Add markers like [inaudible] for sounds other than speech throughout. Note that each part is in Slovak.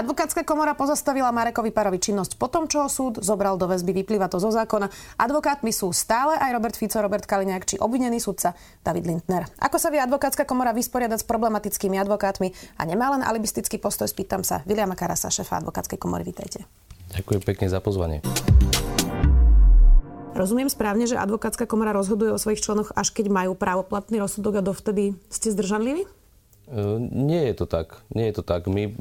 Advokátska komora pozastavila Marekovi Parovi činnosť po tom, čo ho súd zobral do väzby. Vyplýva to zo zákona. Advokátmi sú stále aj Robert Fico, Robert Kaliňák či obvinený sudca David Lindner. Ako sa vie advokátska komora vysporiadať s problematickými advokátmi a nemá len alibistický postoj, spýtam sa Viliama Karasa, šéfa advokátskej komory. Vítajte. Ďakujem pekne za pozvanie. Rozumiem správne, že advokátska komora rozhoduje o svojich členoch, až keď majú právoplatný rozsudok a dovtedy ste zdržanliví? Nie je to tak. Nie je to tak. My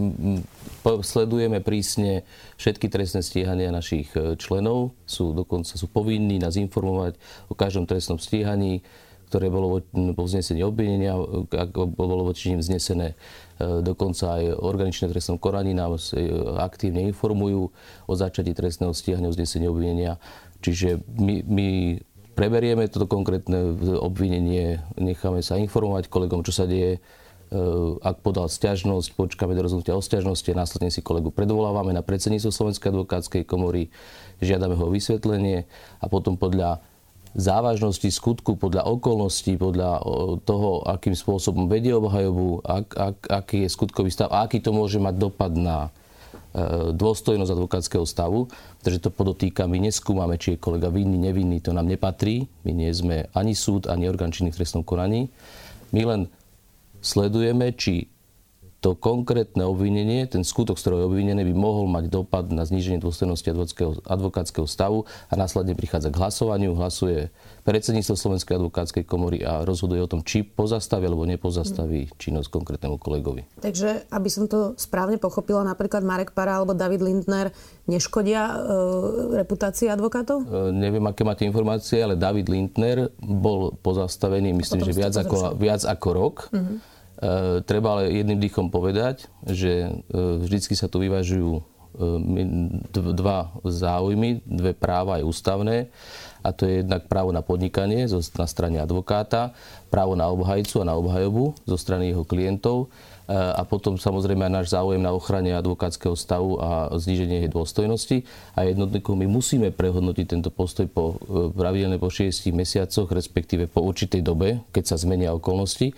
sledujeme prísne všetky trestné stíhania našich e, členov. Sú dokonca sú povinní nás informovať o každom trestnom stíhaní, ktoré bolo po vznesení obvinenia, ako bolo voči ním vznesené. E, dokonca aj organičné trestnom koraní nám e, aktívne informujú o začatí trestného stíhania, o vznesení obvinenia. Čiže my, my preberieme toto konkrétne obvinenie, necháme sa informovať kolegom, čo sa deje ak podal stiažnosť, počkáme do rozhodnutia o stiažnosti, následne si kolegu predvolávame na predsedníctvo Slovenskej advokátskej komory, žiadame ho vysvetlenie a potom podľa závažnosti skutku, podľa okolností, podľa toho, akým spôsobom vedie obhajobu, ak, ak, aký je skutkový stav a aký to môže mať dopad na eh, dôstojnosť advokátskeho stavu, pretože to podotýka, my neskúmame, či je kolega vinný, nevinný, to nám nepatrí. My nie sme ani súd, ani orgán činný v trestnom konaní. My len sledujeme, či to konkrétne obvinenie, ten skutok, z ktorého je obvinený, by mohol mať dopad na zníženie dôstojnosti advokátskeho stavu a následne prichádza k hlasovaniu. Hlasuje predsedníctvo Slovenskej advokátskej komory a rozhoduje o tom, či pozastaví alebo nepozastaví činnosť konkrétnemu kolegovi. Takže, aby som to správne pochopila, napríklad Marek Para alebo David Lindner neškodia e, reputácii advokátov? E, neviem, aké máte informácie, ale David Lindner bol pozastavený, myslím, že viac ako, viac ako rok. Mm-hmm treba ale jedným dýchom povedať, že e, vždycky sa tu vyvažujú e, dva záujmy, dve práva aj ústavné. A to je jednak právo na podnikanie na strane advokáta, právo na obhajcu a na obhajobu zo strany jeho klientov a potom samozrejme aj náš záujem na ochrane advokátskeho stavu a zníženie jej dôstojnosti. A jednotlivo my musíme prehodnotiť tento postoj po pravidelne po 6 mesiacoch, respektíve po určitej dobe, keď sa zmenia okolnosti.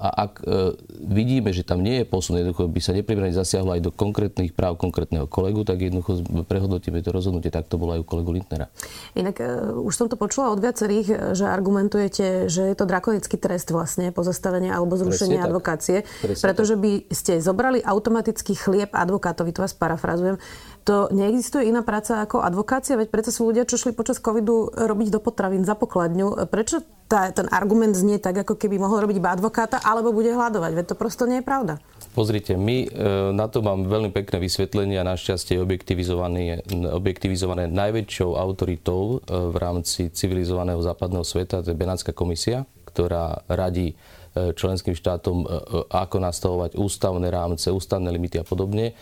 A ak e, vidíme, že tam nie je posun, jednoducho by sa neprimerane zasiahlo aj do konkrétnych práv konkrétneho kolegu, tak jednoducho prehodnotíme to rozhodnutie. Tak to bolo aj u kolegu Lintnera. Inak e, už som to počula od viacerých, e, že argumentujete, že je to drakonický trest vlastne, pozastavenie alebo zrušenie Presne advokácie, tak. pretože by ste zobrali automatický chlieb advokátovi, to vás parafrazujem, to neexistuje iná práca ako advokácia, veď preto sú ľudia, čo šli počas covidu robiť do potravín za pokladňu. Prečo tá, ten argument znie tak, ako keby mohol robiť iba advokáta, alebo bude hľadovať? Veď to prosto nie je pravda. Pozrite, my e, na to mám veľmi pekné vysvetlenie a našťastie objektivizované, objektivizované najväčšou autoritou e, v rámci civilizovaného západného sveta, to je Benátska komisia, ktorá radí e, členským štátom, ako nastavovať ústavné rámce, ústavné limity a podobne.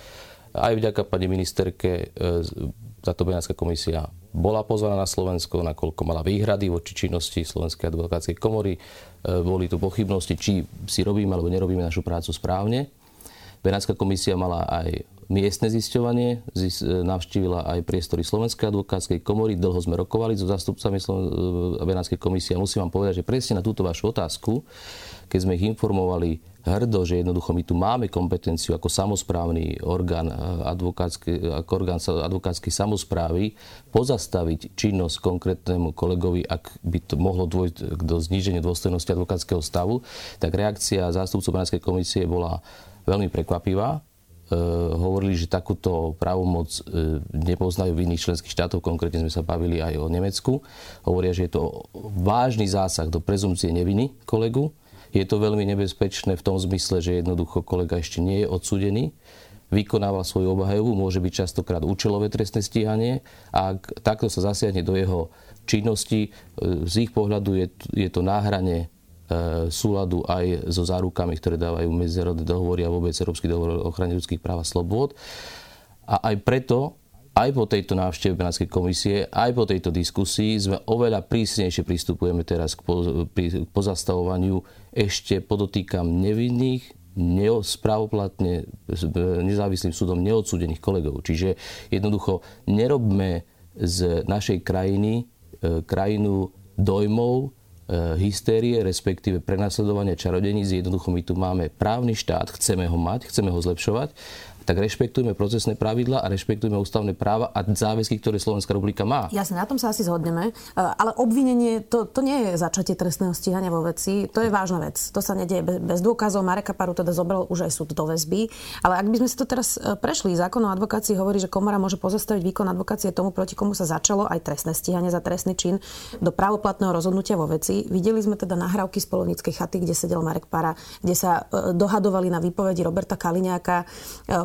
Aj vďaka pani ministerke táto Benátska komisia bola pozvaná na Slovensko, nakoľko mala výhrady voči činnosti Slovenskej advokátskej komory. E, boli tu pochybnosti, či si robíme alebo nerobíme našu prácu správne. Benátska komisia mala aj miestne zisťovanie, zis, e, navštívila aj priestory Slovenskej advokátskej komory, dlho sme rokovali so zástupcami e, Benátskej komisie a musím vám povedať, že presne na túto vašu otázku, keď sme ich informovali hrdo, že jednoducho my tu máme kompetenciu ako samozprávny orgán, eh, ako orgán advokátskej samozprávy pozastaviť činnosť konkrétnemu kolegovi, ak by to mohlo dôjsť do zníženia dôstojnosti advokátskeho stavu, tak reakcia zástupcov Benátskej komisie bola veľmi prekvapivá. E, hovorili, že takúto právomoc e, nepoznajú v iných členských štátoch, konkrétne sme sa bavili aj o Nemecku. Hovoria, že je to vážny zásah do prezumcie neviny kolegu, je to veľmi nebezpečné v tom zmysle, že jednoducho kolega ešte nie je odsúdený, vykonáva svoju obhajovu, môže byť častokrát účelové trestné stíhanie a ak takto sa zasiahne do jeho činnosti, e, z ich pohľadu je, je to náhrane e, súladu aj so zárukami, ktoré dávajú medzinárodné dohovory a vôbec Európsky dohovor o ochrane ľudských práv a slobôd. A aj preto aj po tejto návšteve Benátskej komisie, aj po tejto diskusii sme oveľa prísnejšie pristupujeme teraz k, pozastavovaniu ešte podotýkam nevinných neospravoplatne nezávislým súdom neodsúdených kolegov. Čiže jednoducho nerobme z našej krajiny e, krajinu dojmov, e, hystérie, respektíve prenasledovania čarodeníc. Jednoducho my tu máme právny štát, chceme ho mať, chceme ho zlepšovať tak rešpektujme procesné pravidla a rešpektujme ústavné práva a záväzky, ktoré Slovenská republika má. Jasne, na tom sa asi zhodneme. E, ale obvinenie, to, to nie je začatie trestného stíhania vo veci, to je vážna vec. To sa nedieje bez, bez dôkazov. Mareka Paru teda zobral už aj súd do väzby. Ale ak by sme si to teraz e, prešli, zákon o advokácii hovorí, že komora môže pozastaviť výkon advokácie tomu, proti komu sa začalo aj trestné stíhanie za trestný čin do právoplatného rozhodnutia vo veci. Videli sme teda nahrávky z polovníckej chaty, kde sedel Marek Para, kde sa e, dohadovali na výpovedi Roberta Kaliňáka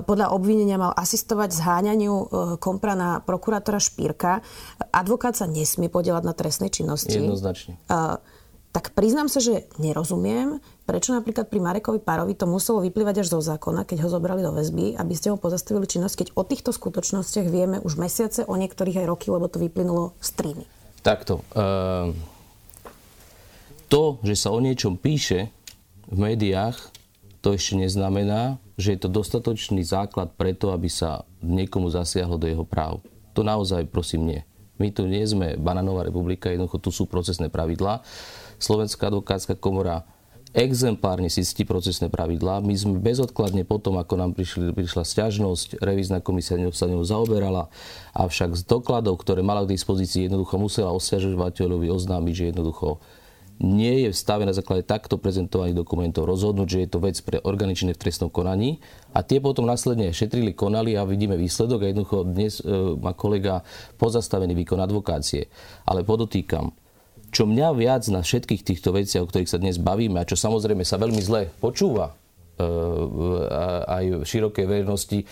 podľa obvinenia mal asistovať zháňaniu e, kompra na prokurátora Špírka. Advokát sa nesmie podielať na trestnej činnosti. Jednoznačne. Uh, tak priznám sa, že nerozumiem, prečo napríklad pri Marekovi Parovi to muselo vyplývať až zo zákona, keď ho zobrali do väzby, aby ste ho pozastavili činnosť, keď o týchto skutočnostiach vieme už mesiace, o niektorých aj roky, lebo to vyplynulo z tríny. Takto. Uh, to, že sa o niečom píše v médiách, to ešte neznamená, že je to dostatočný základ preto, aby sa niekomu zasiahlo do jeho práv. To naozaj prosím nie. My tu nie sme bananová republika, jednoducho tu sú procesné pravidlá. Slovenská advokátska komora exemplárne si ctí procesné pravidlá. My sme bezodkladne potom, ako nám prišli, prišla stiažnosť, revízna komisia sa ňou zaoberala, avšak z dokladov, ktoré mala k dispozícii, jednoducho musela osťažovateľovi oznámiť, že jednoducho nie je v stave na základe takto prezentovaných dokumentov rozhodnúť, že je to vec pre organičné v trestnom konaní a tie potom následne šetrili, konali a vidíme výsledok a jednoducho dnes e, má kolega pozastavený výkon advokácie. Ale podotýkam, čo mňa viac na všetkých týchto veciach, o ktorých sa dnes bavíme a čo samozrejme sa veľmi zle počúva aj v širokej verejnosti,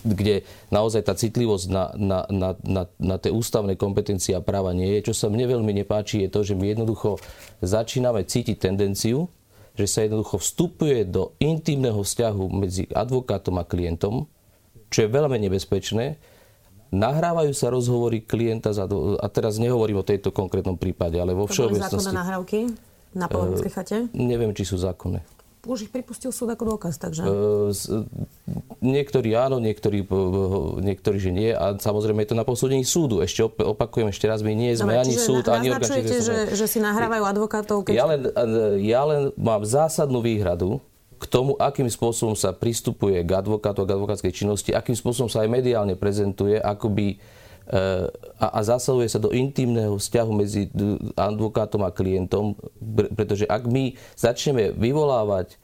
kde naozaj tá citlivosť na, na, na, na, na tie ústavné kompetencie a práva nie je. Čo sa mne veľmi nepáči je to, že my jednoducho začíname cítiť tendenciu, že sa jednoducho vstupuje do intimného vzťahu medzi advokátom a klientom, čo je veľmi nebezpečné. Nahrávajú sa rozhovory klienta, za, a teraz nehovorím o tejto konkrétnom prípade, ale vo všeobecnosti... To zákonné nahrávky na Polovnickej chate? Neviem, či sú zákonné už ich pripustil súd ako dôkaz, takže... Uh, niektorí áno, niektorí, niektorí, že nie. A samozrejme je to na posúdení súdu. Ešte opakujem ešte raz, my nie sme Dobre, ani súd, ani organizácia. že, že si nahrávajú advokátov? Keď... Ja, len, ja len mám zásadnú výhradu k tomu, akým spôsobom sa pristupuje k advokátu a k advokátskej činnosti, akým spôsobom sa aj mediálne prezentuje, akoby a, a zasahuje sa do intimného vzťahu medzi advokátom a klientom, pretože ak my začneme vyvolávať e,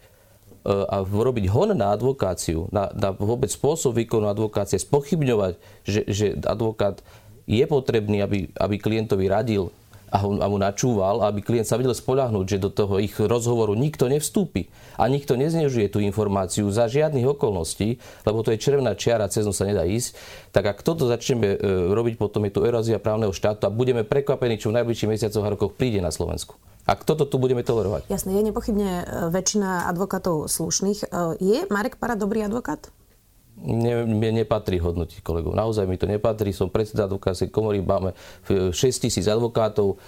a robiť hon na advokáciu, na, na vôbec spôsob výkonu advokácie, spochybňovať, že, že advokát je potrebný, aby, aby klientovi radil a, mu načúval, aby klient sa vedel spoľahnúť, že do toho ich rozhovoru nikto nevstúpi a nikto neznežuje tú informáciu za žiadnych okolností, lebo to je červená čiara, cez sa nedá ísť, tak ak toto začneme e, robiť, potom je tu erózia právneho štátu a budeme prekvapení, čo v najbližších mesiacoch a rokoch príde na Slovensku. A toto tu budeme tolerovať. Jasne, je nepochybne e, väčšina advokátov slušných. E, je Marek Para dobrý advokát? Ne, mne nepatrí hodnotiť kolegov. Naozaj mi to nepatrí. Som predseda advokátskej komory, máme 6 tisíc advokátov.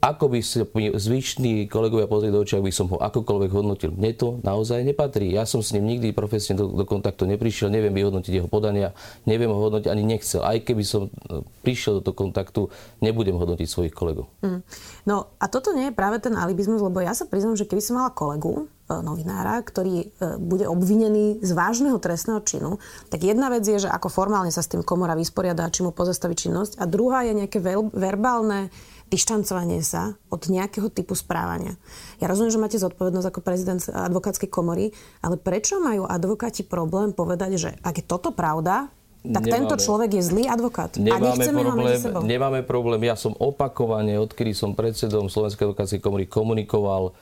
Ako by sa zvyšní kolegovia pozrieť do očí, ak by som ho akokoľvek hodnotil. Mne to naozaj nepatrí. Ja som s ním nikdy profesne do, do kontaktu neprišiel, neviem vyhodnotiť jeho podania, neviem ho hodnotiť, ani nechcel. Aj keby som e, prišiel do toho kontaktu, nebudem hodnotiť svojich kolegov. Mm. No a toto nie je práve ten alibizmus, lebo ja sa priznám, že keby som mala kolegu, E, novinára, ktorý e, bude obvinený z vážneho trestného činu, tak jedna vec je, že ako formálne sa s tým komora vysporiada, či mu pozastaví činnosť a druhá je nejaké verbálne dištancovanie sa od nejakého typu správania. Ja rozumiem, že máte zodpovednosť ako prezident advokátskej komory, ale prečo majú advokáti problém povedať, že ak je toto pravda, tak nemáme, tento človek je zlý advokát. Nemáme a nechceme problém, ho sebou. Nemáme problém. Ja som opakovane, odkedy som predsedom Slovenskej advokátskej komory komunikoval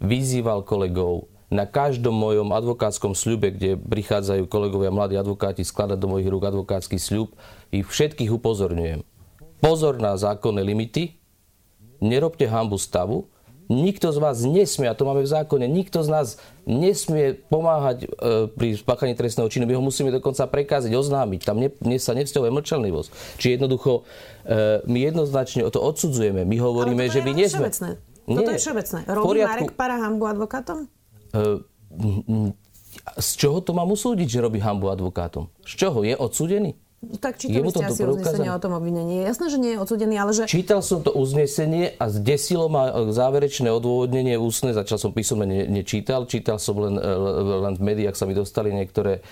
vyzýval kolegov na každom mojom advokátskom sľube, kde prichádzajú kolegovia, mladí advokáti skladať do mojich rúk advokátsky sľub, ich všetkých upozorňujem. Pozor na zákonné limity, nerobte hambu stavu, nikto z vás nesmie, a to máme v zákone, nikto z nás nesmie pomáhať e, pri spáchaní trestného činu. My ho musíme dokonca prekázať, oznámiť. Tam ne, ne, sa nevzťahuje mlčanlivosť. Čiže jednoducho e, my jednoznačne o to odsudzujeme. My hovoríme, že my nie sme... Nie, Toto je všeobecné. Robí Marek Para hambu advokátom? Uh, z čoho to mám usúdiť, že robí hambu advokátom? Z čoho? Je odsúdený? Tak čítali ste asi uznesenie o tom obvinení. Jasné, že nie je odsudený, ale že... Čítal som to uznesenie a zdesilo ma záverečné odôvodnenie ústne. Začal som písomne ne, nečítal. Čítal som len, len v médiách sa mi dostali niektoré,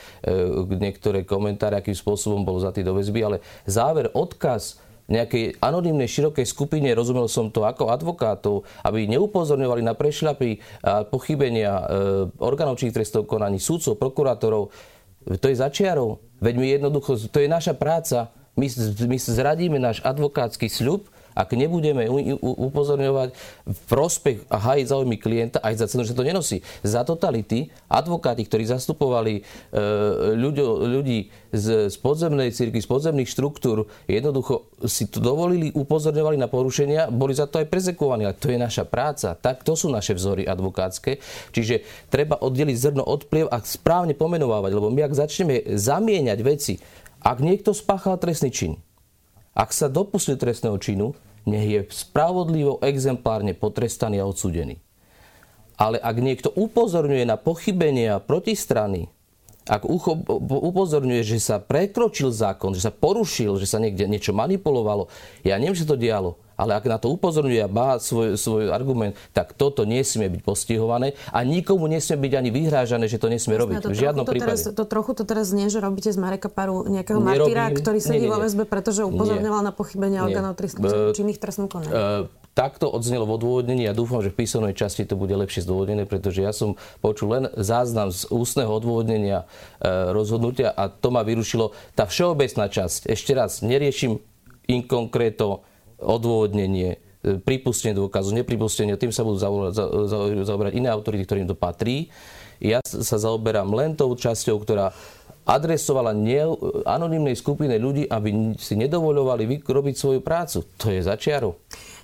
niektoré komentáre, akým spôsobom bol tý do väzby, ale záver, odkaz nejakej anonimnej širokej skupine, rozumel som to ako advokátov, aby neupozorňovali na prešľapy a pochybenia e, orgánov činných trestov konaní, súdcov, prokurátorov, to je začiarov. Veď my jednoducho, to je naša práca. My, my zradíme náš advokátsky sľub ak nebudeme upozorňovať v prospech a hajiť záujmy klienta aj za cenu, že to nenosí. Za totality advokáti, ktorí zastupovali e, ľudí, ľudí z, z podzemnej cirky, z podzemných štruktúr, jednoducho si to dovolili, upozorňovali na porušenia, boli za to aj prezekovaní. Ale to je naša práca. Tak to sú naše vzory advokátske. Čiže treba oddeliť zrno od pliev a správne pomenovávať, lebo my ak začneme zamieňať veci, ak niekto spáchal trestný čin, ak sa dopustil trestného činu, nech je spravodlivo, exemplárne potrestaný a odsudený. Ale ak niekto upozorňuje na pochybenia protistrany, ak upozorňuje, že sa prekročil zákon, že sa porušil, že sa niekde niečo manipulovalo, ja neviem, že to dialo, ale ak na to upozorňuje a má svoj, svoj argument, tak toto nesmie byť postihované a nikomu nesmie byť ani vyhrážané, že to nesmie robiť. To v žiadnom prípade. Teraz, to trochu to teraz nie, že robíte z Mareka Paru nejakého Nerobím, martýra, ktorý sedí vo väzbe, pretože upozorňoval na pochybenia orgánov činných trestným konaní. Uh, takto odznelo v odôvodnení a ja dúfam, že v písomnej časti to bude lepšie zdôvodnené, pretože ja som počul len záznam z ústneho odôvodnenia e, rozhodnutia a to ma vyrušilo. Tá všeobecná časť, ešte raz, neriešim inkonkréto odôvodnenie, e, pripustenie dôkazu, nepripustenie, tým sa budú zaoberať iné autority, ktorým to patrí. Ja sa zaoberám len tou časťou, ktorá adresovala ne, anonimnej skupine ľudí, aby si nedovoľovali robiť svoju prácu. To je začiarov.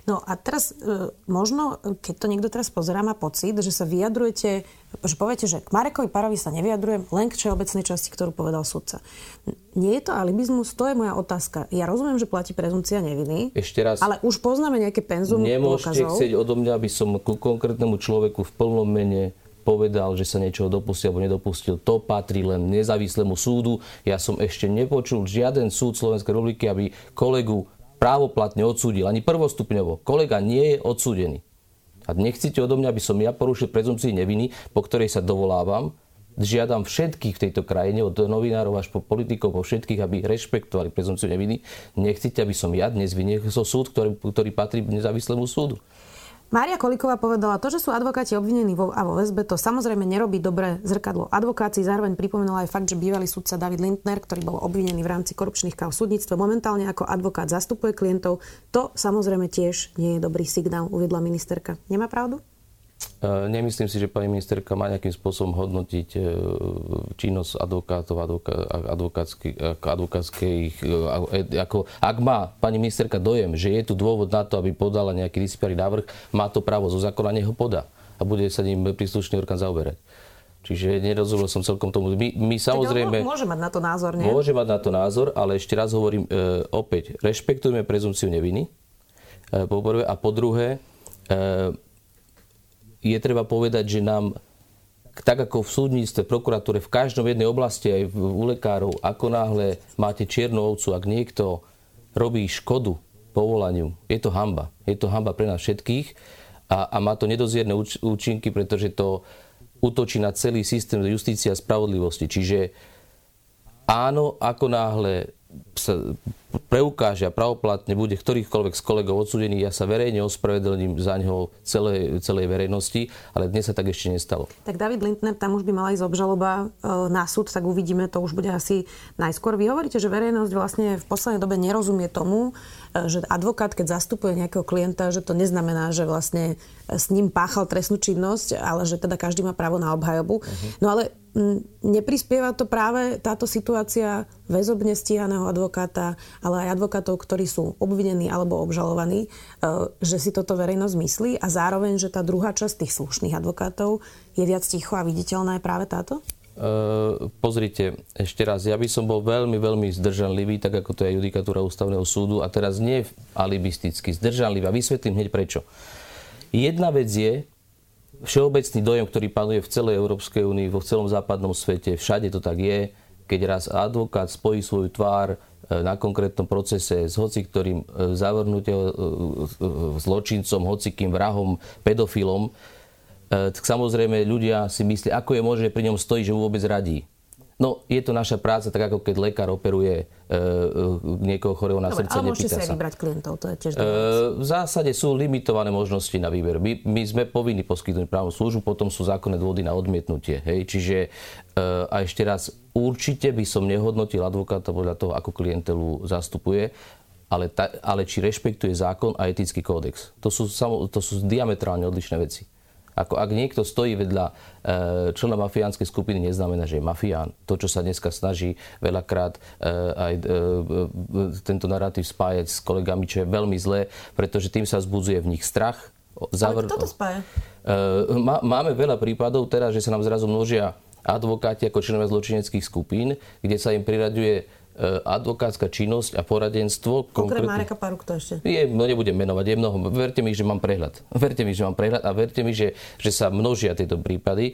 No a teraz e, možno, keď to niekto teraz pozerá, má pocit, že sa vyjadrujete, že poviete, že k Marekovi Parovi sa nevyjadrujem len k všeobecnej časti, ktorú povedal sudca. Nie je to alibizmus? To je moja otázka. Ja rozumiem, že platí prezumcia neviny, Ešte raz, ale už poznáme nejaké penzum Nemôžete dôkazov. chcieť odo mňa, aby som ku konkrétnemu človeku v plnom mene povedal, že sa niečoho dopustil alebo nedopustil. To patrí len nezávislému súdu. Ja som ešte nepočul žiaden súd Slovenskej republiky, aby kolegu právoplatne odsúdil, ani prvostupňovo. Kolega nie je odsúdený. A nechcete odo mňa, aby som ja porušil prezumcii neviny, po ktorej sa dovolávam, žiadam všetkých v tejto krajine, od novinárov až po politikov, po všetkých, aby rešpektovali prezumciu neviny. Nechcete, aby som ja dnes vyniesol súd, ktorý, ktorý patrí nezávislému súdu. Mária Koliková povedala, to, že sú advokáti obvinení vo, a vo väzbe, to samozrejme nerobí dobré zrkadlo advokácii. Zároveň pripomenula aj fakt, že bývalý sudca David Lindner, ktorý bol obvinený v rámci korupčných káv súdnictve, momentálne ako advokát zastupuje klientov. To samozrejme tiež nie je dobrý signál, uvedla ministerka. Nemá pravdu? E, nemyslím si, že pani ministerka má nejakým spôsobom hodnotiť e, činnosť advokátov, advokátskych, e, ako, ak má pani ministerka dojem, že je tu dôvod na to, aby podala nejaký disciplinárny návrh, má to právo zo zákona, nech ho podá a bude sa ním príslušný orgán zaoberať. Čiže nerozumel som celkom tomu. My, my samozrejme... Môže mať na to názor, nie? Môže mať na to názor, ale ešte raz hovorím, e, opäť, rešpektujeme prezumciu neviny, e, po prvé, a po druhé, e, je treba povedať, že nám tak ako v súdnictve, prokuratúre, v každom jednej oblasti, aj u lekárov, ako náhle máte čiernu ovcu, ak niekto robí škodu povolaniu, je to hamba. Je to hamba pre nás všetkých a, a má to nedozierne účinky, pretože to útočí na celý systém justícia a spravodlivosti. Čiže áno, ako náhle sa preukáže a pravoplatne bude ktorýchkoľvek z kolegov odsudený, ja sa verejne ospravedlním za neho celej, celej verejnosti, ale dnes sa tak ešte nestalo. Tak David Lindner, tam už by mala ísť obžaloba e, na súd, tak uvidíme, to už bude asi najskôr. Vy hovoríte, že verejnosť vlastne v poslednej dobe nerozumie tomu, e, že advokát, keď zastupuje nejakého klienta, že to neznamená, že vlastne s ním páchal trestnú činnosť, ale že teda každý má právo na obhajobu. Uh-huh. No ale neprispieva to práve táto situácia väzobne stíhaného advokáta, ale aj advokátov, ktorí sú obvinení alebo obžalovaní, e, že si toto verejnosť myslí a zároveň, že tá druhá časť tých slušných advokátov je viac ticho a viditeľná je práve táto? Uh, pozrite, ešte raz, ja by som bol veľmi, veľmi zdržanlivý, tak ako to je judikatúra ústavného súdu a teraz nie alibisticky, zdržanlivý a vysvetlím hneď prečo. Jedna vec je, všeobecný dojem, ktorý panuje v celej Európskej únii, vo celom západnom svete, všade to tak je, keď raz advokát spojí svoju tvár e, na konkrétnom procese s hoci ktorým e, zavrnutie e, zločincom, hocikým vrahom, pedofilom, tak samozrejme ľudia si myslia, ako je možné pri ňom stojí, že vôbec radí. No, je to naša práca, tak ako keď lekár operuje e, e, niekoho chorého na Dobre, srdce, ale môžete si vybrať klientov, to je tiež e, V zásade sú limitované možnosti na výber. My, my sme povinni poskytnúť právnu službu, potom sú zákonné dôvody na odmietnutie. Hej? Čiže e, a ešte raz, určite by som nehodnotil advokáta podľa toho, ako klientelu zastupuje, ale, ta, ale či rešpektuje zákon a etický kódex. To sú, to sú diametrálne odlišné veci. Ako ak niekto stojí vedľa e, člena mafiánskej skupiny, neznamená, že je mafián. To, čo sa dneska snaží veľakrát e, aj e, tento narratív spájať s kolegami, čo je veľmi zlé, pretože tým sa zbudzuje v nich strach. Zavr... Ale kto to spája? Máme veľa prípadov teraz, že sa nám zrazu množia advokáti ako členovia zločineckých skupín, kde sa im priraďuje advokátska činnosť a poradenstvo. Okrem Mareka Paru, kto ešte? Je, no nebudem menovať, je mnoho. Verte mi, že mám prehľad. Verte mi, že mám prehľad a verte mi, že, že sa množia tieto prípady. E,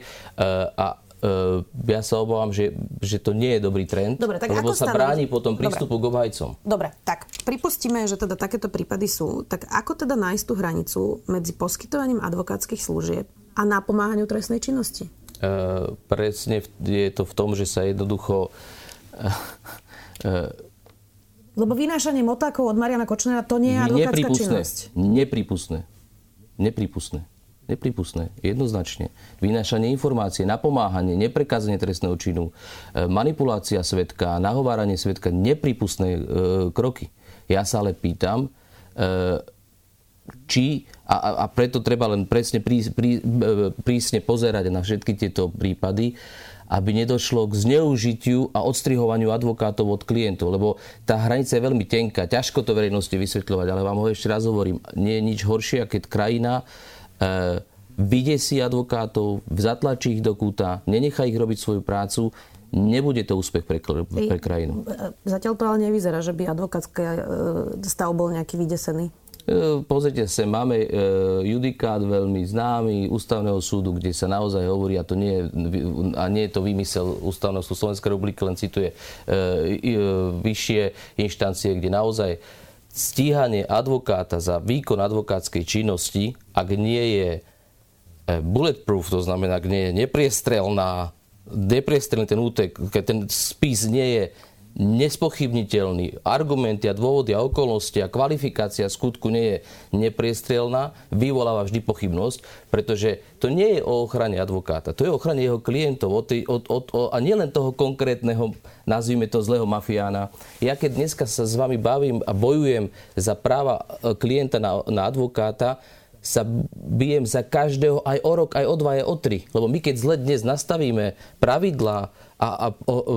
a uh, ja sa obávam, že, že to nie je dobrý trend, Dobre, tak lebo ako sa stanoviť? bráni potom prístupu Dobre. k obhajcom. Dobre, tak pripustíme, že teda takéto prípady sú. Tak ako teda nájsť tú hranicu medzi poskytovaním advokátskych služieb a napomáhaniu trestnej činnosti? Uh, presne je to v tom, že sa jednoducho E, Lebo vynášanie motákov od Mariana Kočnera to nie je advokátska činnosť. Nepripustné. Nepripustné. Nepripustné. Jednoznačne. Vynášanie informácie, napomáhanie, neprekázanie trestného činu, e, manipulácia svetka, nahováranie svetka, nepripustné e, kroky. Ja sa ale pýtam, e, či, a, a preto treba len presne prí, prí, prísne pozerať na všetky tieto prípady, aby nedošlo k zneužitiu a odstrihovaniu advokátov od klientov, lebo tá hranica je veľmi tenká, ťažko to verejnosti vysvetľovať, ale vám ho ešte raz hovorím, nie je nič horšie, keď krajina e, vydesí advokátov, zatlačí ich do kúta, nenechá ich robiť svoju prácu, nebude to úspech pre, pre krajinu. Zatiaľ to ale nevyzerá, že by advokátska e, stav bol nejaký vydesený. E, pozrite sa, máme e, judikát veľmi známy ústavného súdu, kde sa naozaj hovorí, a, to nie je, a nie je to vymysel ústavného súdu Slovenskej republiky, len cituje e, vyššie inštancie, kde naozaj stíhanie advokáta za výkon advokátskej činnosti, ak nie je bulletproof, to znamená, ak nie je nepriestrelná, nepriestrelný ten útek, keď ten spis nie je nespochybniteľný. Argumenty a dôvody a okolnosti a kvalifikácia skutku nie je nepriestrelná, vyvoláva vždy pochybnosť, pretože to nie je o ochrane advokáta, to je o ochrane jeho klientov o tej, o, o, o, a nielen toho konkrétneho, nazvime to zlého mafiána. Ja keď dneska sa s vami bavím a bojujem za práva e, klienta na, na advokáta, sa bijem za každého aj o rok, aj o dva, aj o tri. Lebo my keď zle dnes nastavíme pravidlá a, a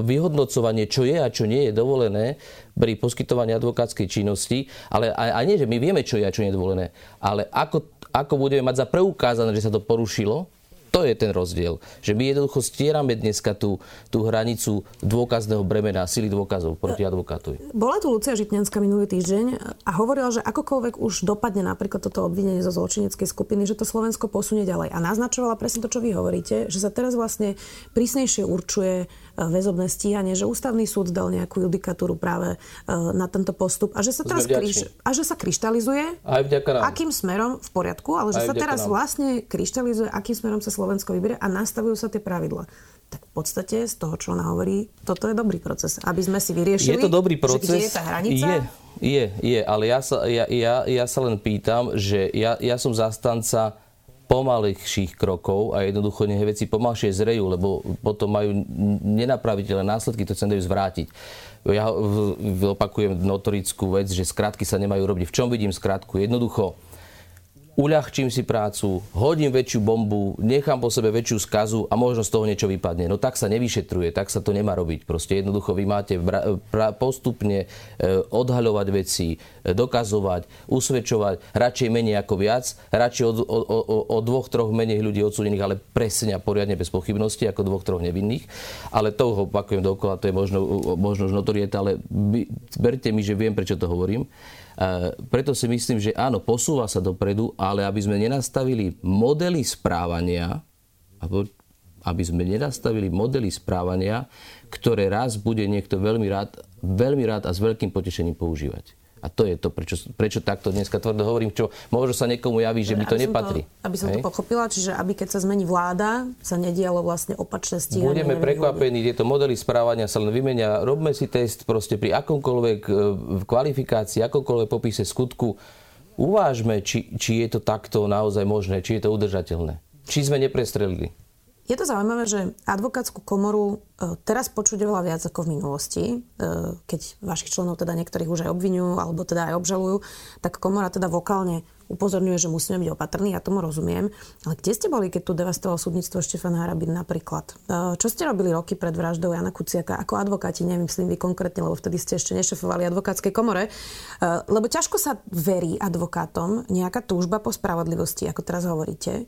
vyhodnocovanie, čo je a čo nie je dovolené pri poskytovaní advokátskej činnosti, ale a, a nie, že my vieme, čo je a čo nie je dovolené, ale ako, ako budeme mať za preukázané, že sa to porušilo, to je ten rozdiel. Že my jednoducho stierame dneska tú, tú hranicu dôkazného bremena, sily dôkazov proti advokátovi. Bola tu Lucia Žitňanská minulý týždeň a hovorila, že akokoľvek už dopadne napríklad toto obvinenie zo zločineckej skupiny, že to Slovensko posunie ďalej. A naznačovala presne to, čo vy hovoríte, že sa teraz vlastne prísnejšie určuje väzobné stíhanie, že ústavný súd dal nejakú judikatúru práve e, na tento postup a že sa teraz kriš, a že sa kryštalizuje, Aj akým smerom v poriadku, ale že Aj sa teraz nám. vlastne kryštalizuje, akým smerom sa Slovensko vyberie a nastavujú sa tie pravidla tak v podstate z toho, čo ona hovorí, toto je dobrý proces. Aby sme si vyriešili, je to dobrý proces, že kde je tá hranica? Je, je, je ale ja sa, ja, ja, ja sa len pýtam, že ja, ja som zastanca pomalejších krokov a jednoducho nech veci pomalšie zrejú, lebo potom majú nenapraviteľné následky, to chcem dajú zvrátiť. Ja opakujem notorickú vec, že skratky sa nemajú robiť. V čom vidím skratku? Jednoducho, uľahčím si prácu, hodím väčšiu bombu, nechám po sebe väčšiu skazu a možno z toho niečo vypadne. No tak sa nevyšetruje, tak sa to nemá robiť. Proste jednoducho vy máte postupne e, odhaľovať veci, e, dokazovať, usvedčovať, radšej menej ako viac, radšej od, o, o, o dvoch, troch menej ľudí odsúdených, ale presne a poriadne bez pochybnosti, ako dvoch, troch nevinných. Ale to opakujem dokola, to je možno, možno už notorieta, ale berte mi, že viem, prečo to hovorím preto si myslím, že áno, posúva sa dopredu, ale aby sme nenastavili modely správania, aby sme nenastavili modely správania, ktoré raz bude niekto veľmi rád, veľmi rád a s veľkým potešením používať. A to je to, prečo, prečo takto dneska tvrdo hovorím, čo možno sa niekomu javí, že mi to nepatrí. To, aby som Hej? to pochopila, čiže aby keď sa zmení vláda, sa nedialo vlastne opačné stíhanie. Budeme prekvapení, tieto modely správania sa len vymenia. Robme si test proste pri akomkoľvek e, kvalifikácii, akomkoľvek popise skutku. Uvážme, či, či je to takto naozaj možné, či je to udržateľné. Či sme neprestrelili. Je to zaujímavé, že advokátsku komoru e, teraz počuť oveľa viac ako v minulosti, e, keď vašich členov teda niektorých už aj obvinujú alebo teda aj obžalujú, tak komora teda vokálne upozorňuje, že musíme byť opatrní, ja tomu rozumiem. Ale kde ste boli, keď tu devastoval súdnictvo Štefan Harabin napríklad? E, čo ste robili roky pred vraždou Jana Kuciaka ako advokáti, nemyslím vy konkrétne, lebo vtedy ste ešte nešefovali advokátskej komore. Lebo ťažko sa verí advokátom nejaká túžba po spravodlivosti, ako teraz hovoríte.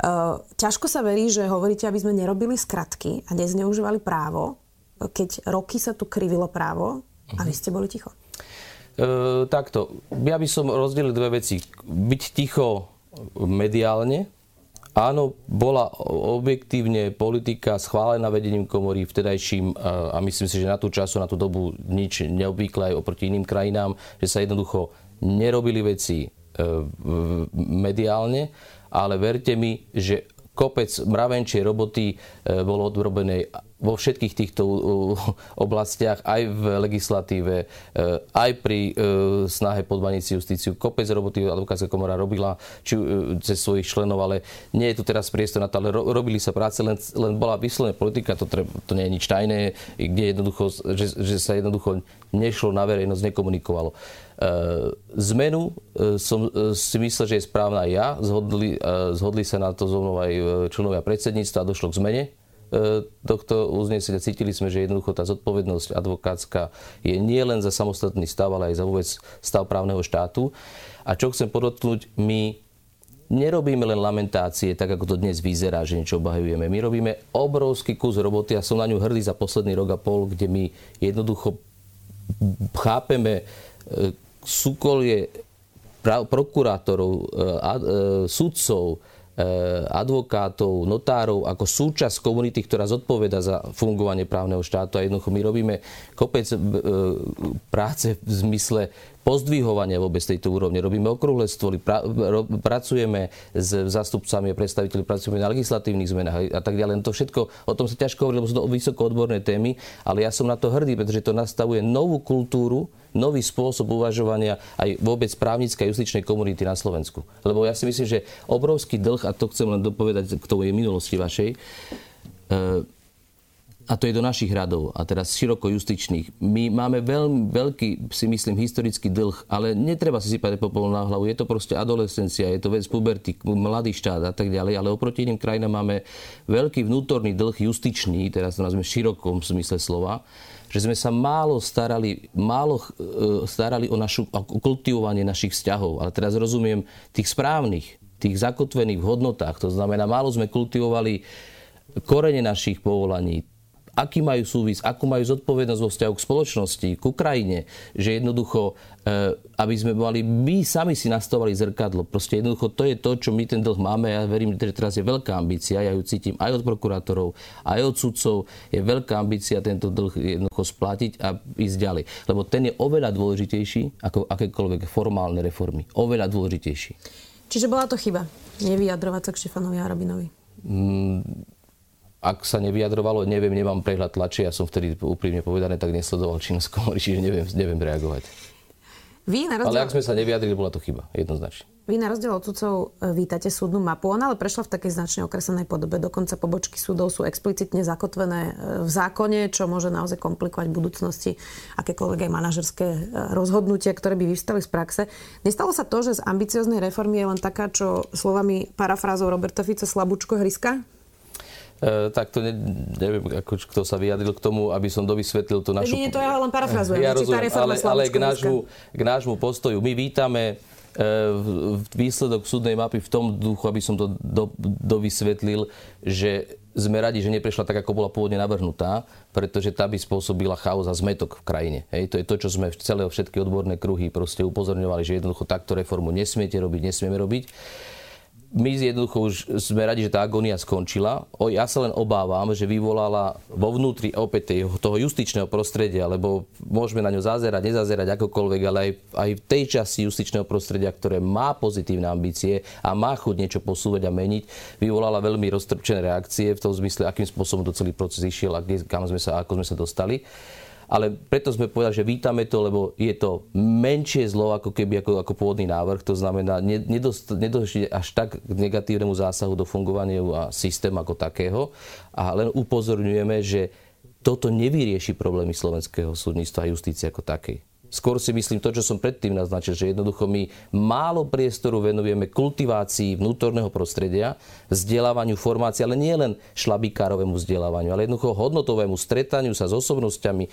Eh, ťažko sa verí, že hovoríte, aby sme nerobili skratky a nezneužívali právo, keď roky sa tu krivilo právo a vy ste boli ticho. E, takto. Ja by som rozdelil dve veci. Byť ticho mediálne. Áno, bola objektívne politika schválená vedením komory vtedajším a myslím si, že na tú času, na tú dobu nič neobvyklé aj oproti iným krajinám, že sa jednoducho nerobili veci e, mediálne ale verte mi, že kopec mravenčej roboty e, bolo odrobené vo všetkých týchto oblastiach, aj v legislatíve, e, aj pri e, snahe podmaniť justíciu. Kopec roboty advokátska komora robila či, cez svojich členov, ale nie je tu teraz priestor na to, ale robili sa práce, len, len bola vyslovená politika, to, treba, to nie je nič tajné, kde jednoducho, že, že sa jednoducho nešlo na verejnosť, nekomunikovalo. E, zmenu e, som e, si myslel, že je správna aj ja. Zhodli, zhodli sa na to zo mnou aj členovia predsedníctva a došlo k zmene tohto uznesenia. Cítili sme, že jednoducho tá zodpovednosť advokátska je nie len za samostatný stav, ale aj za vôbec stav právneho štátu. A čo chcem podotknúť, my nerobíme len lamentácie, tak ako to dnes vyzerá, že niečo obhajujeme. My robíme obrovský kus roboty a som na ňu hrdý za posledný rok a pol, kde my jednoducho chápeme súkolie prokurátorov, e, e, sudcov, e, advokátov, notárov ako súčasť komunity, ktorá zodpoveda za fungovanie právneho štátu. A jednoducho my robíme kopec práce v zmysle pozdvihovania vôbec tejto úrovne. Robíme okrúhle stvoly, pra, pracujeme s zástupcami a predstaviteľmi, pracujeme na legislatívnych zmenách a tak ďalej. To všetko, o tom sa ťažko hovorí, lebo sú to vysoko odborné témy, ale ja som na to hrdý, pretože to nastavuje novú kultúru, nový spôsob uvažovania aj vôbec právnickej justičnej komunity na Slovensku. Lebo ja si myslím, že obrovský dlh, a to chcem len dopovedať k tomu minulosti vašej, e, a to je do našich radov a teraz široko justičných. My máme veľmi veľký, si myslím, historický dlh, ale netreba si sypať popol na hlavu. Je to proste adolescencia, je to vec puberty, mladý štát a tak ďalej, ale oproti iným krajinám máme veľký vnútorný dlh justičný, teraz to nazveme širokom smysle slova, že sme sa málo starali, málo e, starali o, našu, o kultivovanie našich vzťahov. Ale teraz rozumiem tých správnych, tých zakotvených v hodnotách. To znamená, málo sme kultivovali korene našich povolaní, aký majú súvis, akú majú zodpovednosť vo vzťahu k spoločnosti, k Ukrajine, že jednoducho, eh, aby sme mali, my sami si nastavovali zrkadlo. Proste jednoducho to je to, čo my ten dlh máme. Ja verím, že teraz je veľká ambícia, ja ju cítim aj od prokurátorov, aj od sudcov. Je veľká ambícia tento dlh jednoducho splatiť a ísť ďalej. Lebo ten je oveľa dôležitejší ako akékoľvek formálne reformy. Oveľa dôležitejší. Čiže bola to chyba nevyjadrovať sa k Štefanovi Harabinovi? Mm, ak sa nevyjadrovalo, neviem, nemám prehľad tlače, ja som vtedy úprimne povedané tak nesledoval činnosť komory, [laughs] čiže neviem, neviem reagovať. Vy na rozdiel... Ale ak sme sa nevyjadrili, bola to chyba, jednoznačne. Vy na rozdiel od sudcov e, vítate súdnu mapu. Ona ale prešla v takej značne okresenej podobe. Dokonca pobočky súdov sú explicitne zakotvené e, v zákone, čo môže naozaj komplikovať v budúcnosti akékoľvek aj manažerské e, rozhodnutia, ktoré by vyvstali z praxe. Nestalo sa to, že z ambicioznej reformy je len taká, čo slovami parafrázou Roberta Fica slabúčko hryska? E, tak to ne, neviem, ako, kto sa vyjadril k tomu, aby som dovysvetlil tú našu... Nie, to ja len parafrazujem. Ja rozumiem, ale, ale k, nášmu, k nášmu postoju. My vítame e, výsledok súdnej mapy v tom duchu, aby som to do, dovysvetlil, že sme radi, že neprešla tak, ako bola pôvodne navrhnutá, pretože tá by spôsobila chaos a zmetok v krajine. Hej, to je to, čo sme v celé všetky odborné kruhy proste upozorňovali, že jednoducho takto reformu nesmiete robiť, nesmieme robiť my jednoducho už sme radi, že tá agónia skončila. O, ja sa len obávam, že vyvolala vo vnútri opäť toho justičného prostredia, lebo môžeme na ňo zazerať, nezazerať akokoľvek, ale aj, aj v tej časti justičného prostredia, ktoré má pozitívne ambície a má chuť niečo posúvať a meniť, vyvolala veľmi roztrpčené reakcie v tom zmysle, akým spôsobom to celý proces išiel a kam sme sa, ako sme sa dostali ale preto sme povedali, že vítame to, lebo je to menšie zlo ako keby ako, ako pôvodný návrh. To znamená, nedošli až tak k negatívnemu zásahu do fungovania a systém ako takého. A len upozorňujeme, že toto nevyrieši problémy slovenského súdnictva a justície ako takej. Skôr si myslím to, čo som predtým naznačil, že jednoducho my málo priestoru venujeme kultivácii vnútorného prostredia, vzdelávaniu, formácii, ale nie len šlabikárovému vzdelávaniu, ale jednoducho hodnotovému stretaniu sa s osobnosťami,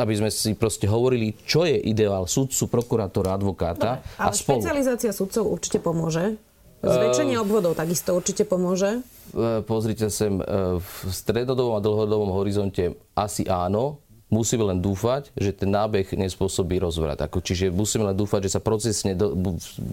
aby sme si proste hovorili, čo je ideál sudcu, prokurátora, advokáta. Dobre, ale a spolu. špecializácia sudcov určite pomôže. Zväčšenie uh, obvodov takisto určite pomôže. Pozrite sem, v strednodobom a dlhodobom horizonte asi áno, musíme len dúfať, že ten nábeh nespôsobí rozvrat. Ako, čiže musíme len dúfať, že sa procesne do,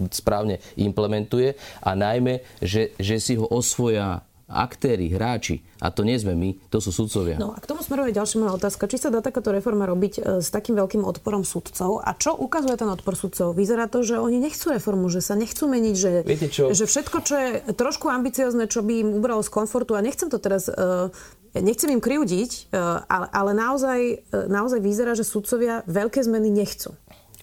správne implementuje a najmä, že, že si ho osvoja aktéry, hráči, a to nie sme my, to sú sudcovia. No a k tomu smeruje ďalšia moja otázka. Či sa dá takáto reforma robiť e, s takým veľkým odporom sudcov? A čo ukazuje ten odpor sudcov? Vyzerá to, že oni nechcú reformu, že sa nechcú meniť, že, že všetko, čo je trošku ambiciozne, čo by im ubralo z komfortu, a nechcem to teraz uh, nechcem im kriudiť, e, ale, ale naozaj, e, naozaj vyzerá, že sudcovia veľké zmeny nechcú.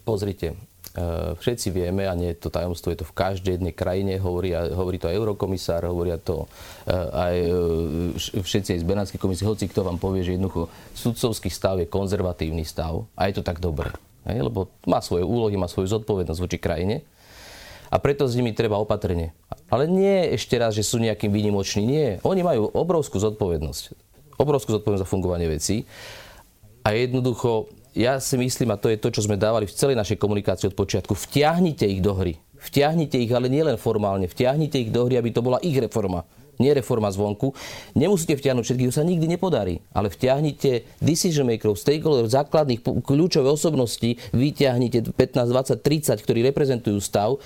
Pozrite, e, všetci vieme, a nie je to tajomstvo, je to v každej jednej krajine, hovorí, hovorí to aj eurokomisár, hovoria to aj všetci aj z Benátskej komisie, hoci kto vám povie, že jednoducho sudcovský stav je konzervatívny stav a je to tak dobre. Hej, lebo má svoje úlohy, má svoju zodpovednosť voči krajine a preto s nimi treba opatrne. Ale nie ešte raz, že sú nejakým výnimoční. Nie. Oni majú obrovskú zodpovednosť. Obrovskú zodpovednosť za fungovanie vecí. A jednoducho, ja si myslím, a to je to, čo sme dávali v celej našej komunikácii od počiatku, vtiahnite ich do hry. Vtiahnite ich, ale nielen formálne. Vtiahnite ich do hry, aby to bola ich reforma nie reforma zvonku. Nemusíte vtiahnuť všetkých, sa nikdy nepodarí. Ale vtiahnite decision makerov, stakeholderov, základných kľúčové osobností, vyťahnite 15, 20, 30, ktorí reprezentujú stav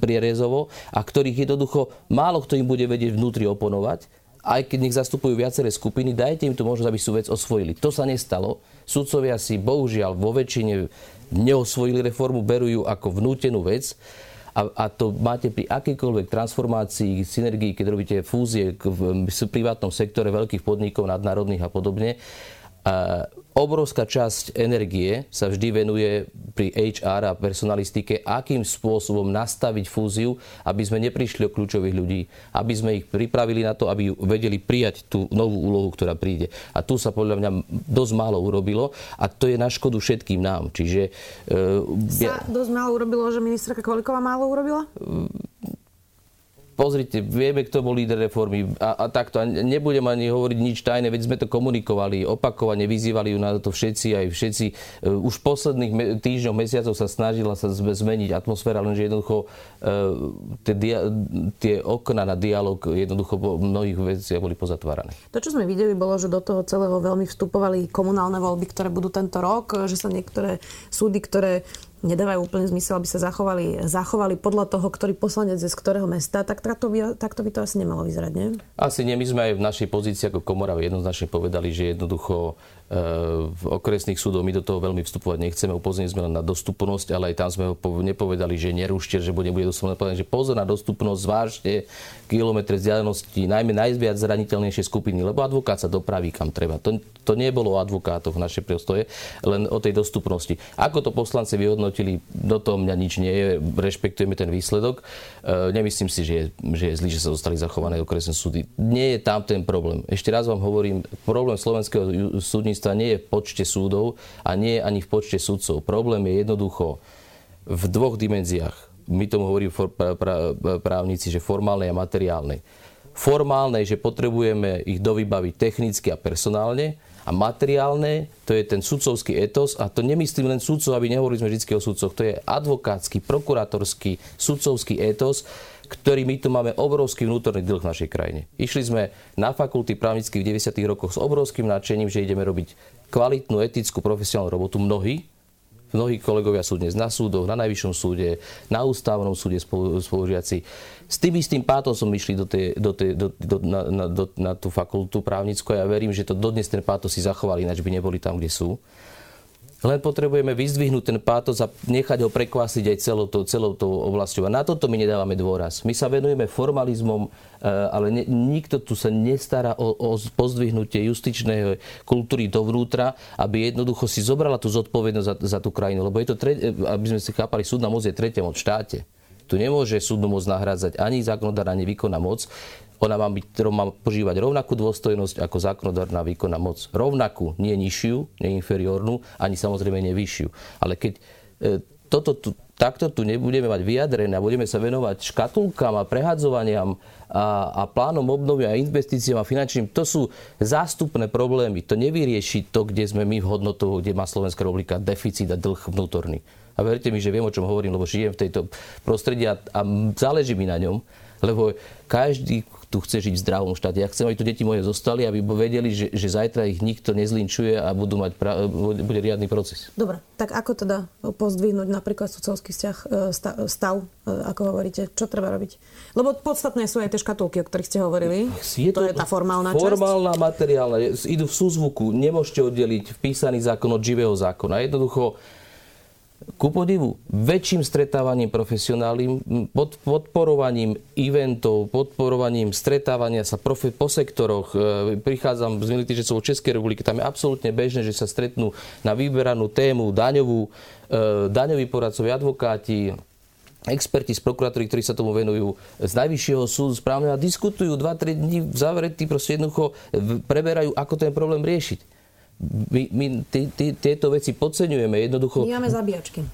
prierezovo a ktorých jednoducho málo kto im bude vedieť vnútri oponovať aj keď nech zastupujú viaceré skupiny, dajte im tu možnosť, aby sú vec osvojili. To sa nestalo. Sudcovia si bohužiaľ vo väčšine neosvojili reformu, berú ju ako vnútenú vec a, a to máte pri akýkoľvek transformácii, synergii, keď robíte fúzie v, v privátnom sektore veľkých podnikov, nadnárodných a podobne. A obrovská časť energie sa vždy venuje pri HR a personalistike, akým spôsobom nastaviť fúziu, aby sme neprišli o kľúčových ľudí, aby sme ich pripravili na to, aby vedeli prijať tú novú úlohu, ktorá príde. A tu sa podľa mňa dosť málo urobilo a to je na škodu všetkým nám. Čiže, uh, sa ja... dosť málo urobilo, že ministerka Koliková málo urobila? Uh, pozrite, vieme, kto bol líder reformy a, a takto. A nebudem ani hovoriť nič tajné, veď sme to komunikovali, opakovane vyzývali ju na to všetci, aj všetci. Uh, už posledných me- týždňov, mesiacov sa snažila sa zmeniť atmosféra, lenže jednoducho uh, tie, dia- tie okna na dialog jednoducho po mnohých veciach boli pozatvárané. To, čo sme videli, bolo, že do toho celého veľmi vstupovali komunálne voľby, ktoré budú tento rok, že sa niektoré súdy, ktoré nedávajú úplne zmysel, aby sa zachovali, zachovali podľa toho, ktorý poslanec je z ktorého mesta, tak takto by, takto by to asi nemalo vyzerať, nie? Asi nie. My sme aj v našej pozícii ako komora jednoznačne povedali, že jednoducho v okresných súdoch my do toho veľmi vstupovať nechceme. Upozornili sme len na dostupnosť, ale aj tam sme ho nepovedali, že nerušte, že bude, bude dostupné. Povedali, že pozor na dostupnosť, zvážte kilometre vzdialenosti, najmä najviac zraniteľnejšie skupiny, lebo advokát sa dopraví kam treba. To, to nebolo o advokátoch v našej priestoje, len o tej dostupnosti. Ako to poslanci vyhodnotili, do toho mňa nič nie je, rešpektujeme ten výsledok. E, nemyslím si, že je, že je zlý, že sa zostali zachované okresné súdy. Nie je tam ten problém. Ešte raz vám hovorím, problém slovenského súdnictva súdnictva nie je v počte súdov a nie je ani v počte súdcov. Problém je jednoducho v dvoch dimenziách. My tomu hovoríme právnici, že formálnej a materiálnej. Formálnej, že potrebujeme ich dovybaviť technicky a personálne A materiálne, to je ten sudcovský etos a to nemyslím len sudcov, aby nehovorili sme vždy o sudcoch, to je advokátsky, prokurátorský, sudcovský etos, ktorý my tu máme obrovský vnútorný dlh v našej krajine. Išli sme na fakulty právnických v 90. rokoch s obrovským nadšením, že ideme robiť kvalitnú, etickú, profesionálnu robotu. Mnohí, Mnohí kolegovia sú dnes na súdoch, na najvyššom súde, na ústavnom súde spolužiaci. S tým istým pátosom išli do tej, do tej, do, do, na, na, do, na tú fakultu právnickú a ja verím, že to dodnes ten pátos si zachovali, ináč by neboli tam, kde sú. Len potrebujeme vyzdvihnúť ten pátos a nechať ho prekvasiť aj celou tou, celou tou oblasťou. A na toto my nedávame dôraz. My sa venujeme formalizmom, eh, ale ne, nikto tu sa nestará o, o pozdvihnutie justičnej kultúry dovnútra, aby jednoducho si zobrala tú zodpovednosť za, za tú krajinu. Lebo je to, tre, aby sme si chápali, súdna moc je tretia moc v štáte. Tu nemôže súdnu moc nahrádzať ani zákonodár, ani výkonná moc. Ona má, byť, má požívať rovnakú dôstojnosť ako zákonodárna výkonná moc. Rovnakú, nie nižšiu, nie inferiórnu, ani samozrejme nie vyššiu. Ale keď e, toto tu, takto tu nebudeme mať vyjadrené a budeme sa venovať škatulkám a prehadzovaniam a, a plánom obnovy a investíciám a finančným, to sú zástupné problémy. To nevyrieši to, kde sme my v hodnotu, kde má Slovenská republika deficit a dlh vnútorný. A verte mi, že viem, o čom hovorím, lebo žijem v tejto prostredí a, a záleží mi na ňom, lebo každý, tu chce žiť v zdravom štáte. Ja chcem, aby tu deti moje zostali, aby vedeli, že, že zajtra ich nikto nezlinčuje a budú mať pra, bude riadny proces. Dobre, tak ako teda pozdvihnúť napríklad sudcovský vzťah, e, stav, e, ako hovoríte, čo treba robiť? Lebo podstatné sú aj tie škatulky, o ktorých ste hovorili. Je to, to je tá formálna, časť. Formálna, materiálna. Idú v súzvuku. Nemôžete oddeliť vpísaný zákon od živého zákona. Jednoducho ku podivu väčším stretávaním profesionálnym, pod, podporovaním eventov, podporovaním stretávania sa profe, po sektoroch. E, prichádzam z že sú v Českej republiky, tam je absolútne bežné, že sa stretnú na vyberanú tému daňovú, e, daňoví poradcovi, advokáti, experti z prokuratúry, ktorí sa tomu venujú, z najvyššieho súdu správne a diskutujú 2-3 dní v zavretí, proste jednoducho preberajú, ako ten problém riešiť my, my tieto veci podceňujeme. Jednoducho... My máme zabíjačky.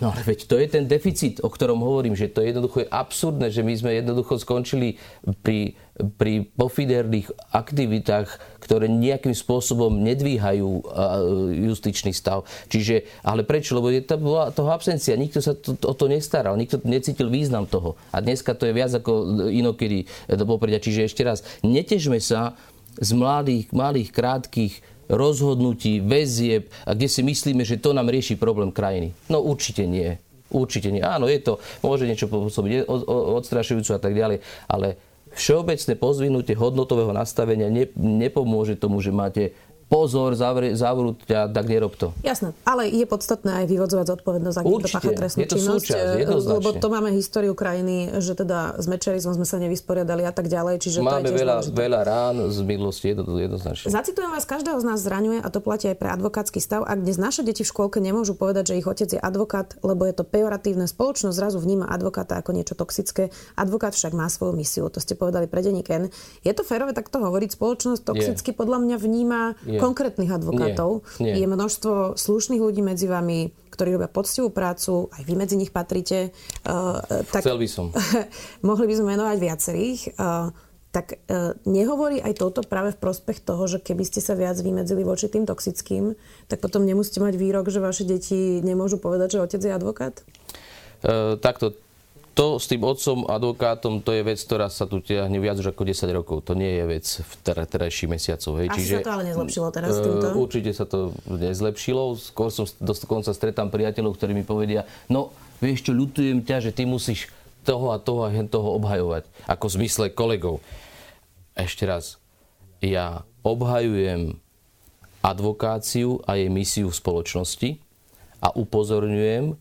No ale veď to je ten deficit, o ktorom hovorím, že to jednoducho je absurdné, že my sme jednoducho skončili pri, pri pofiderných aktivitách, ktoré nejakým spôsobom nedvíhajú justičný stav. Čiže, ale prečo? Lebo je to bola toho absencia. Nikto sa to, o to nestaral, nikto necítil význam toho. A dneska to je viac ako inokedy do popredia. Čiže ešte raz, netežme sa z mladých, malých, krátkých rozhodnutí, väzieb, a kde si myslíme, že to nám rieši problém krajiny. No určite nie. Určite nie. Áno, je to, môže niečo pôsobiť odstrašujúco a tak ďalej, ale všeobecné pozvinutie hodnotového nastavenia nepomôže tomu, že máte pozor, zavrú ťa, tak nerob to. Jasné, ale je podstatné aj vyvodzovať zodpovednosť, ak niekto pácha trestnú je to činnosť. Súčasť, lebo to máme históriu krajiny, že teda s mečerizmom sme sa nevysporiadali a tak ďalej. Čiže máme to je veľa, veľa rán z minulosti, je to jednoznačne. Zacitujem vás, každého z nás zraňuje a to platí aj pre advokátsky stav. Ak dnes naše deti v škôlke nemôžu povedať, že ich otec je advokát, lebo je to pejoratívne, spoločnosť zrazu vníma advokáta ako niečo toxické. Advokát však má svoju misiu, to ste povedali pre denník Je to férové takto hovoriť? Spoločnosť toxicky je. podľa mňa vníma je konkrétnych advokátov. Nie, nie. Je množstvo slušných ľudí medzi vami, ktorí robia poctivú prácu, aj vy medzi nich patrite. Uh, tak, Chcel by som. [laughs] mohli by sme menovať viacerých. Uh, tak uh, nehovorí aj toto práve v prospech toho, že keby ste sa viac vymedzili voči tým toxickým, tak potom nemusíte mať výrok, že vaše deti nemôžu povedať, že otec je advokát? Uh, takto to s tým otcom, advokátom, to je vec, ktorá sa tu tiahne viac už ako 10 rokov. To nie je vec v terajších mesiacov. Hej. Asi Čiže, sa to ale nezlepšilo teraz s týmto? Určite sa to nezlepšilo. Skôr som dokonca stretám priateľov, ktorí mi povedia, no vieš čo, ľutujem ťa, že ty musíš toho a toho a toho obhajovať. Ako v zmysle kolegov. Ešte raz, ja obhajujem advokáciu a jej misiu v spoločnosti a upozorňujem,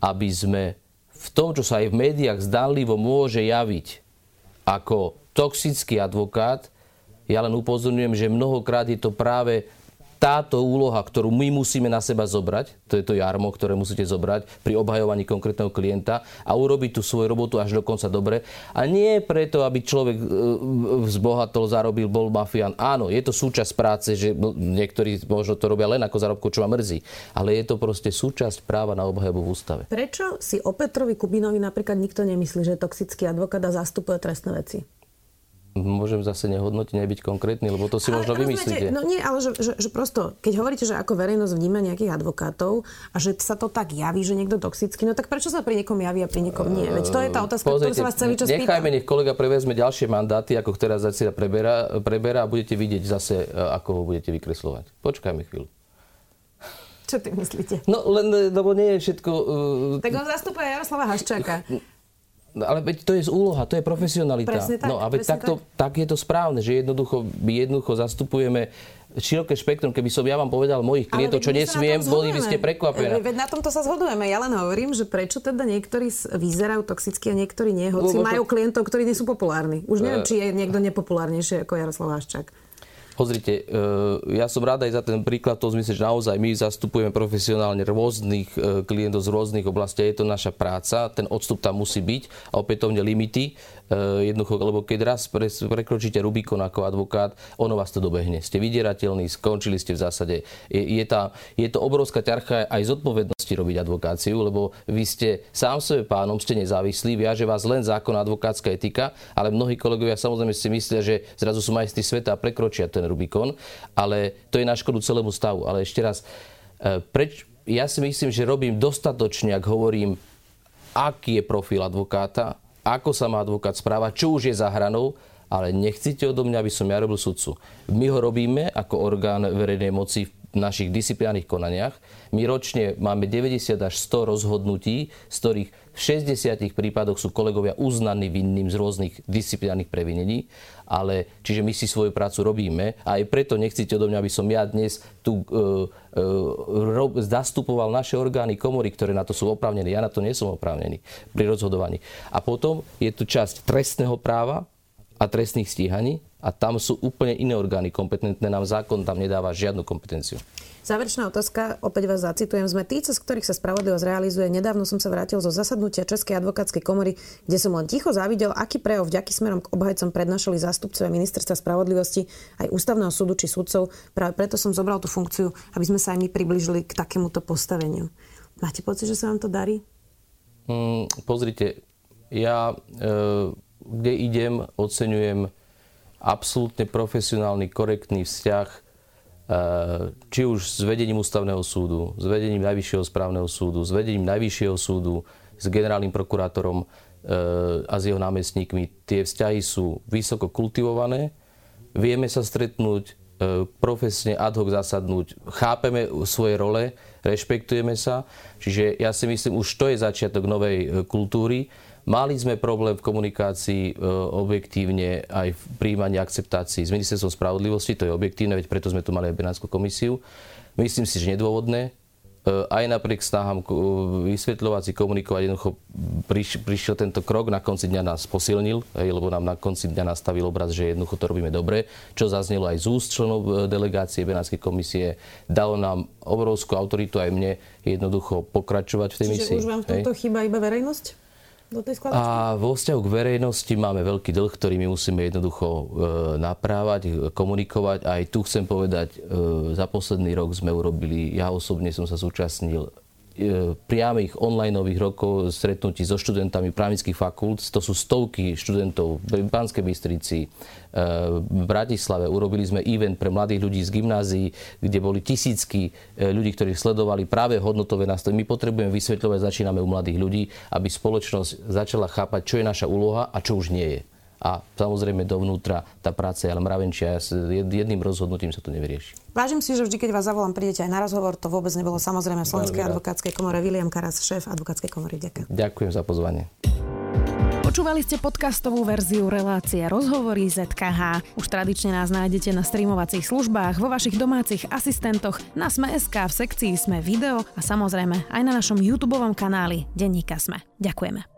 aby sme v tom, čo sa aj v médiách zdánlivo môže javiť ako toxický advokát, ja len upozorňujem, že mnohokrát je to práve táto úloha, ktorú my musíme na seba zobrať, to je to jarmo, ktoré musíte zobrať pri obhajovaní konkrétneho klienta a urobiť tú svoju robotu až do konca dobre. A nie preto, aby človek e, zbohatol, zarobil, bol mafián. Áno, je to súčasť práce, že niektorí možno to robia len ako zárobku, čo ma mrzí. Ale je to proste súčasť práva na obhajobu v ústave. Prečo si o Petrovi Kubinovi napríklad nikto nemyslí, že je toxický advokát a zastupuje trestné veci? Môžem zase nehodnotiť, nebyť konkrétny, lebo to si ale, možno vymyslíte. No nie, ale že, že, že prosto, keď hovoríte, že ako verejnosť vníma nejakých advokátov a že sa to tak javí, že niekto toxický, no tak prečo sa pri niekom javí a pri niekom nie? Veď to je tá otázka, Pozrite, ktorú sa vás celý čas Nechajme, nech kolega prevezme ďalšie mandáty, ako teraz zatiaľ preberá, preberá a budete vidieť zase, e, ako ho budete vykreslovať. Počkajme chvíľu. Čo ty myslíte? No len, lebo nie je všetko... Uh... Tak on zastupuje Jaroslava Haščáka. No, ale veď to je úloha, to je profesionalita. Presne tak, no a veď takto, tak. tak je to správne, že jednoducho, jednoducho zastupujeme široké spektrum. Keby som ja vám povedal mojich klientov, čo nesmiem, boli by ste prekvapená. Veď na tomto sa zhodujeme. Ja len hovorím, že prečo teda niektorí vyzerajú toxicky a niektorí nie, hoci Lebo majú klientov, ktorí nie sú populárni. Už neviem, uh, či je niekto nepopulárnejší ako Jaroslav Haščák. Pozrite, e, ja som rád aj za ten príklad, to zmysle, že naozaj my zastupujeme profesionálne rôznych e, klientov z rôznych oblastí, je to naša práca, ten odstup tam musí byť a opätovne limity Eh, jednoducho, lebo keď raz pre, prekročíte Rubikon ako advokát, ono vás to dobehne. Ste vydierateľní, skončili ste v zásade. Je, je, tá, je to obrovská ťarcha aj zodpovednosti robiť advokáciu, lebo vy ste sám sebe pánom, ste nezávislí, viaže vás len zákon advokátska etika, ale mnohí kolegovia samozrejme si myslia, že zrazu sú majstri sveta a prekročia ten Rubikon, ale to je na škodu celému stavu. Ale ešte raz, eh, preč, ja si myslím, že robím dostatočne, ak hovorím, aký je profil advokáta, ako sa má advokát správať, čo už je za hranou, ale nechcite odo mňa, aby som ja robil sudcu. My ho robíme ako orgán verejnej moci v našich disciplinárnych konaniach. My ročne máme 90 až 100 rozhodnutí, z ktorých v 60 prípadoch sú kolegovia uznaní vinným z rôznych disciplinárnych previnení, ale čiže my si svoju prácu robíme a aj preto nechcete odo mňa, aby som ja dnes tu uh, uh, zastupoval naše orgány, komory, ktoré na to sú oprávnené. Ja na to nie som oprávnený pri rozhodovaní. A potom je tu časť trestného práva a trestných stíhaní, a tam sú úplne iné orgány kompetentné. Nám zákon tam nedáva žiadnu kompetenciu. Záverečná otázka, opäť vás zacitujem. Sme tí, z ktorých sa spravodlivosť realizuje. Nedávno som sa vrátil zo zasadnutia Českej advokátskej komory, kde som len ticho závidel, aký prejav vďaky smerom k obhajcom prednášali zástupcovia ministerstva spravodlivosti aj ústavného súdu či sudcov. Práve preto som zobral tú funkciu, aby sme sa aj my približili k takémuto postaveniu. Máte pocit, že sa vám to darí? Mm, pozrite, ja e, kde idem, oceňujem absolútne profesionálny, korektný vzťah e, či už s vedením ústavného súdu, s vedením Najvyššieho správneho súdu, s vedením Najvyššieho súdu, s generálnym prokurátorom e, a s jeho námestníkmi. Tie vzťahy sú vysoko kultivované, vieme sa stretnúť, e, profesne ad hoc zasadnúť, chápeme svoje role, rešpektujeme sa. Čiže ja si myslím, už to je začiatok novej kultúry Mali sme problém v komunikácii e, objektívne aj v príjmaní akceptácií s ministerstvom spravodlivosti, to je objektívne, veď preto sme tu mali aj Benátsku komisiu. Myslím si, že nedôvodné. E, aj napriek snahám vysvetľovať si, komunikovať, jednoducho prišiel tento krok, na konci dňa nás posilnil, lebo nám na konci dňa nastavil obraz, že jednoducho to robíme dobre, čo zaznelo aj z úst členov e, delegácie Benátskej komisie, dalo nám obrovskú autoritu aj mne jednoducho pokračovať v tej Čiže misii. už vám v tomto chýba iba verejnosť? Do tej skladačky? A vo vzťahu k verejnosti máme veľký dlh, ktorý my musíme jednoducho e, naprávať, komunikovať. Aj tu chcem povedať, e, za posledný rok sme urobili, ja osobne som sa zúčastnil priamých online rokov stretnutí so študentami právnických fakult. To sú stovky študentov v Banskej Bystrici, e, v Bratislave. Urobili sme event pre mladých ľudí z gymnázií, kde boli tisícky e, ľudí, ktorí sledovali práve hodnotové nástavy. My potrebujeme vysvetľovať, začíname u mladých ľudí, aby spoločnosť začala chápať, čo je naša úloha a čo už nie je a samozrejme dovnútra tá práca je ale mravenčia. Jedným rozhodnutím sa to nevyrieši. Vážim si, že vždy, keď vás zavolám, prídete aj na rozhovor. To vôbec nebolo samozrejme v Slovenskej advokátskej komore. William Karas, šéf advokátskej komory. Ďakujem. Ďakujem za pozvanie. Počúvali ste podcastovú verziu relácie Rozhovory ZKH. Už tradične nás nájdete na streamovacích službách, vo vašich domácich asistentoch, na Sme.sk, v sekcii Sme video a samozrejme aj na našom YouTube kanáli Denníka Sme. Ďakujeme.